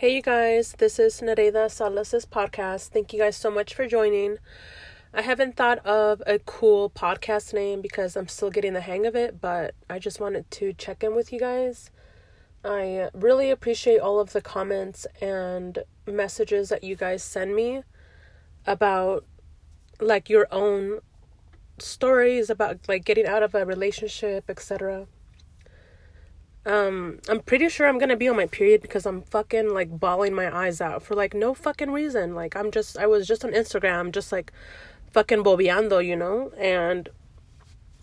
Hey, you guys, this is Nereida Salas' podcast. Thank you guys so much for joining. I haven't thought of a cool podcast name because I'm still getting the hang of it, but I just wanted to check in with you guys. I really appreciate all of the comments and messages that you guys send me about like your own stories about like getting out of a relationship, etc. Um, I'm pretty sure I'm gonna be on my period because I'm fucking like bawling my eyes out for like no fucking reason. Like I'm just I was just on Instagram just like fucking bobeando, you know? And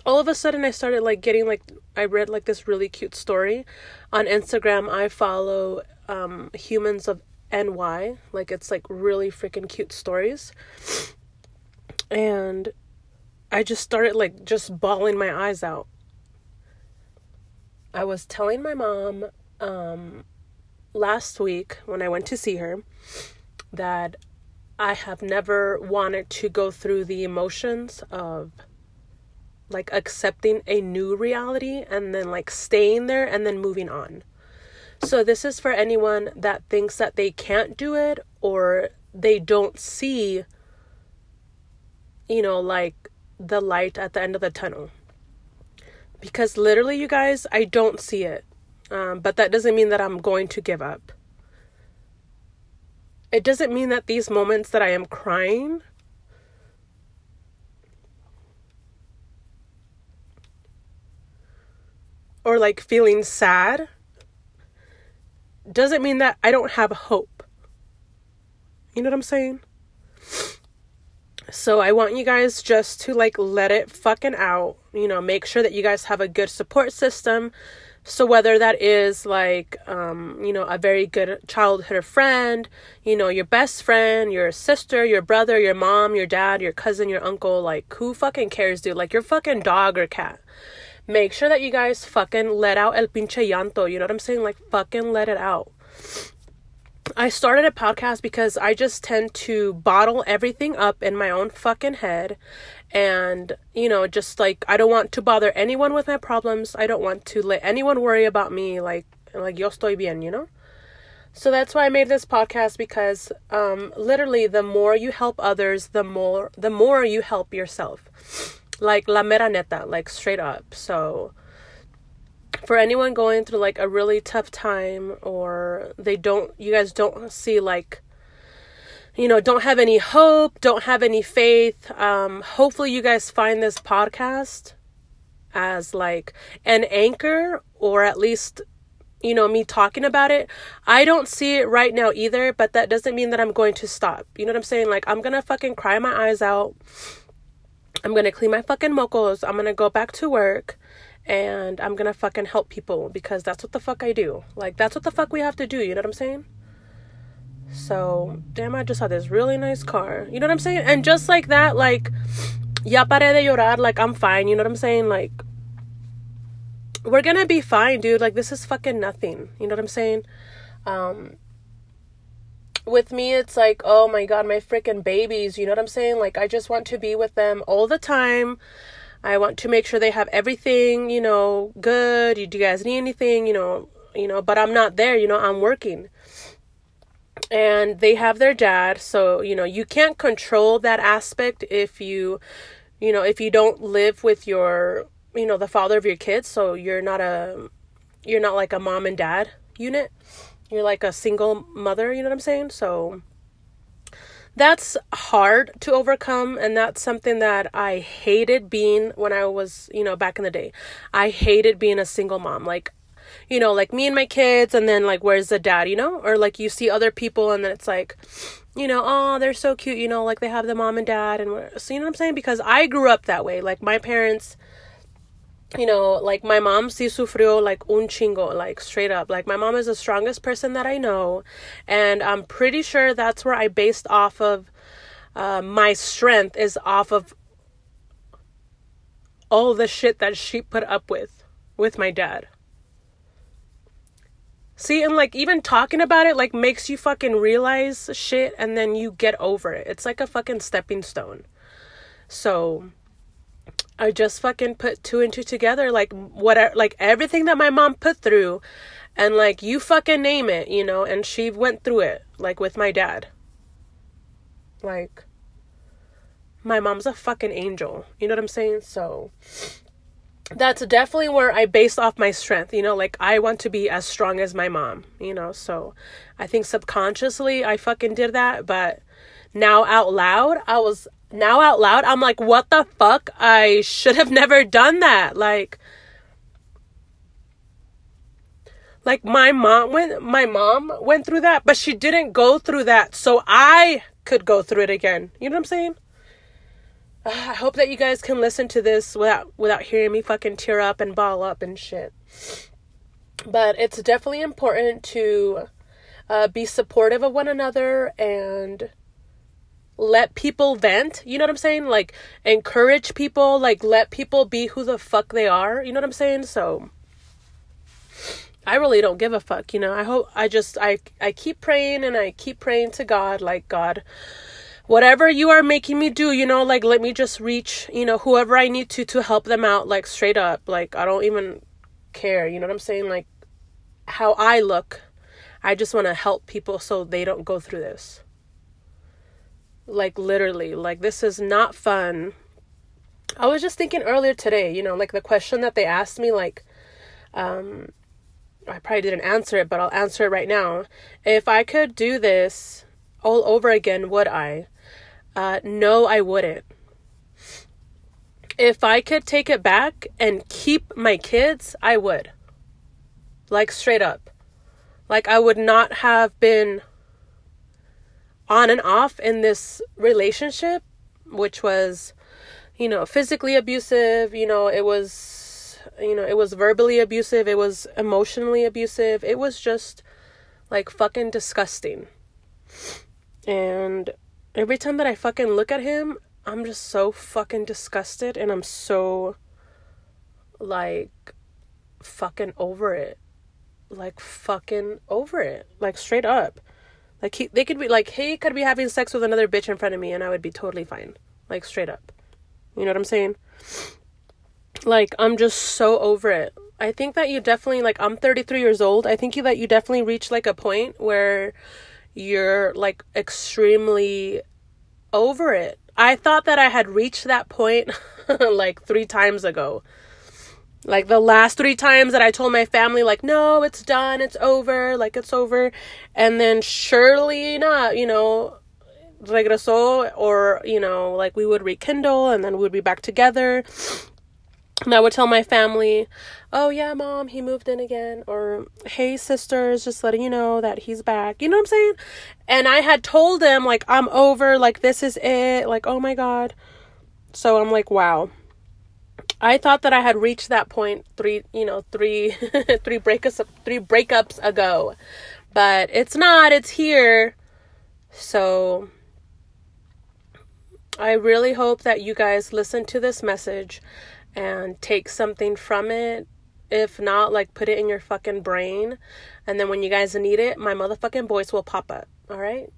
all of a sudden I started like getting like I read like this really cute story on Instagram. I follow um humans of NY. Like it's like really freaking cute stories. And I just started like just bawling my eyes out I was telling my mom um, last week when I went to see her that I have never wanted to go through the emotions of like accepting a new reality and then like staying there and then moving on. So, this is for anyone that thinks that they can't do it or they don't see, you know, like the light at the end of the tunnel because literally, you guys, I don't see it. Um, but that doesn't mean that I'm going to give up. It doesn't mean that these moments that I am crying or like feeling sad doesn't mean that I don't have hope. You know what I'm saying? So I want you guys just to like let it fucking out. You know, make sure that you guys have a good support system. So whether that is like um, you know, a very good childhood friend, you know, your best friend, your sister, your brother, your mom, your dad, your cousin, your uncle, like who fucking cares, dude? Like your fucking dog or cat. Make sure that you guys fucking let out el pinche llanto. You know what I'm saying? Like fucking let it out. I started a podcast because I just tend to bottle everything up in my own fucking head. And, you know, just like I don't want to bother anyone with my problems. I don't want to let anyone worry about me like like yo estoy bien, you know? So that's why I made this podcast because um literally the more you help others, the more the more you help yourself. Like la mera neta, like straight up. So for anyone going through like a really tough time or they don't you guys don't see like you know don't have any hope don't have any faith um hopefully you guys find this podcast as like an anchor or at least you know me talking about it. I don't see it right now either but that doesn't mean that i'm going to stop. You know what i'm saying? Like i'm gonna fucking cry my eyes out. I'm gonna clean my fucking mocos. I'm gonna go back to work and I'm gonna fucking help people because that's what the fuck I do. Like, that's what the fuck we have to do, you know what I'm saying? So, damn, I just had this really nice car. You know what I'm saying? And just like that, like, ya pare de llorar, like, I'm fine, you know what I'm saying? Like, we're gonna be fine, dude. Like, this is fucking nothing. You know what I'm saying? Um, with me, it's like, oh my god, my freaking babies, you know what I'm saying? Like, I just want to be with them all the time. I want to make sure they have everything, you know, good. Do you guys need anything, you know, you know, but I'm not there, you know, I'm working. And they have their dad, so you know, you can't control that aspect if you you know, if you don't live with your, you know, the father of your kids, so you're not a you're not like a mom and dad unit. You're like a single mother, you know what I'm saying? So that's hard to overcome and that's something that I hated being when I was, you know, back in the day. I hated being a single mom. Like you know, like me and my kids and then like where's the dad, you know? Or like you see other people and then it's like you know, oh, they're so cute, you know, like they have the mom and dad and so you know what I'm saying? Because I grew up that way. Like my parents you know, like my mom sí sufrió like un chingo, like straight up. Like my mom is the strongest person that I know, and I'm pretty sure that's where I based off of uh, my strength is off of all the shit that she put up with with my dad. See, and like even talking about it like makes you fucking realize shit and then you get over it. It's like a fucking stepping stone. So I just fucking put two and two together, like whatever, like everything that my mom put through, And like you fucking name it, you know, and she went through it like with my dad. Like my mom's a fucking angel. You know what I'm saying? So that's definitely where I base off my strength. You know, like I want to be as strong as my mom, you know. So I think subconsciously I fucking did that, but now out loud, I was now out loud, I'm like, what the fuck? I should have never done that. Like like my mom went my mom went through that, but she didn't go through that so I could go through it again. You know what I'm saying? I hope that you guys can listen to this without without hearing me fucking tear up and bawl up and shit. But it's definitely important to uh, be supportive of one another and let people vent. You know what I'm saying? Like encourage people. Like let people be who the fuck they are. You know what I'm saying? So I really don't give a fuck. You know. I hope I just I I keep praying and I keep praying to God. Like God whatever you are making me do, you know, like let me just reach, you know, whoever I need to to help them out, like straight up. Like I don't even care, you know what I'm saying? Like how I look. I just want to help people so they don't go through this. Like literally, like this is not fun. I was just thinking earlier today, you know, like the question that they asked me like um I probably didn't answer it, but I'll answer it right now. If I could do this all over again, would I? Uh, no, I wouldn't. If I could take it back and keep my kids, I would. Like, straight up. Like, I would not have been on and off in this relationship, which was, you know, physically abusive. You know, it was, you know, it was verbally abusive. It was emotionally abusive. It was just like fucking disgusting. And every time that I fucking look at him, I'm just so fucking disgusted and I'm so like fucking over it. Like fucking over it. Like straight up. Like he they could be like he could be having sex with another bitch in front of me and I would be totally fine. Like straight up. You know what I'm saying? Like I'm just so over it. I think that you definitely like I'm 33 years old. I think that you definitely reach like a point where you're like extremely over it. I thought that I had reached that point like three times ago. Like the last three times that I told my family, like, no, it's done, it's over, like, it's over. And then surely not, you know, regresó, or, you know, like we would rekindle and then we would be back together. And I would tell my family, oh yeah, mom, he moved in again. Or, hey, sisters, just letting you know that he's back. You know what I'm saying? And I had told them, like, I'm over, like, this is it. Like, oh my God. So I'm like, wow. I thought that I had reached that point three, you know, three, three breakups, three breakups ago, but it's not. It's here. So I really hope that you guys listen to this message and take something from it. If not, like put it in your fucking brain. And then when you guys need it, my motherfucking voice will pop up. All right?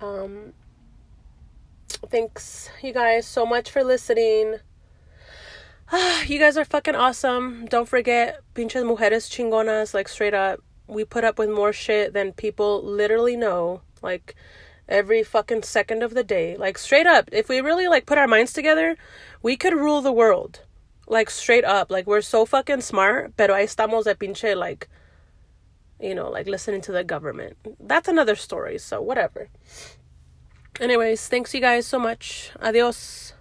Um thanks you guys so much for listening. you guys are fucking awesome. Don't forget, pinches mujeres chingonas, like straight up. We put up with more shit than people literally know. Like every fucking second of the day. Like straight up, if we really like put our minds together, we could rule the world. Like straight up. Like we're so fucking smart, pero ahí estamos de pinche like you know, like listening to the government. That's another story, so whatever. Anyways, thanks you guys so much. Adios.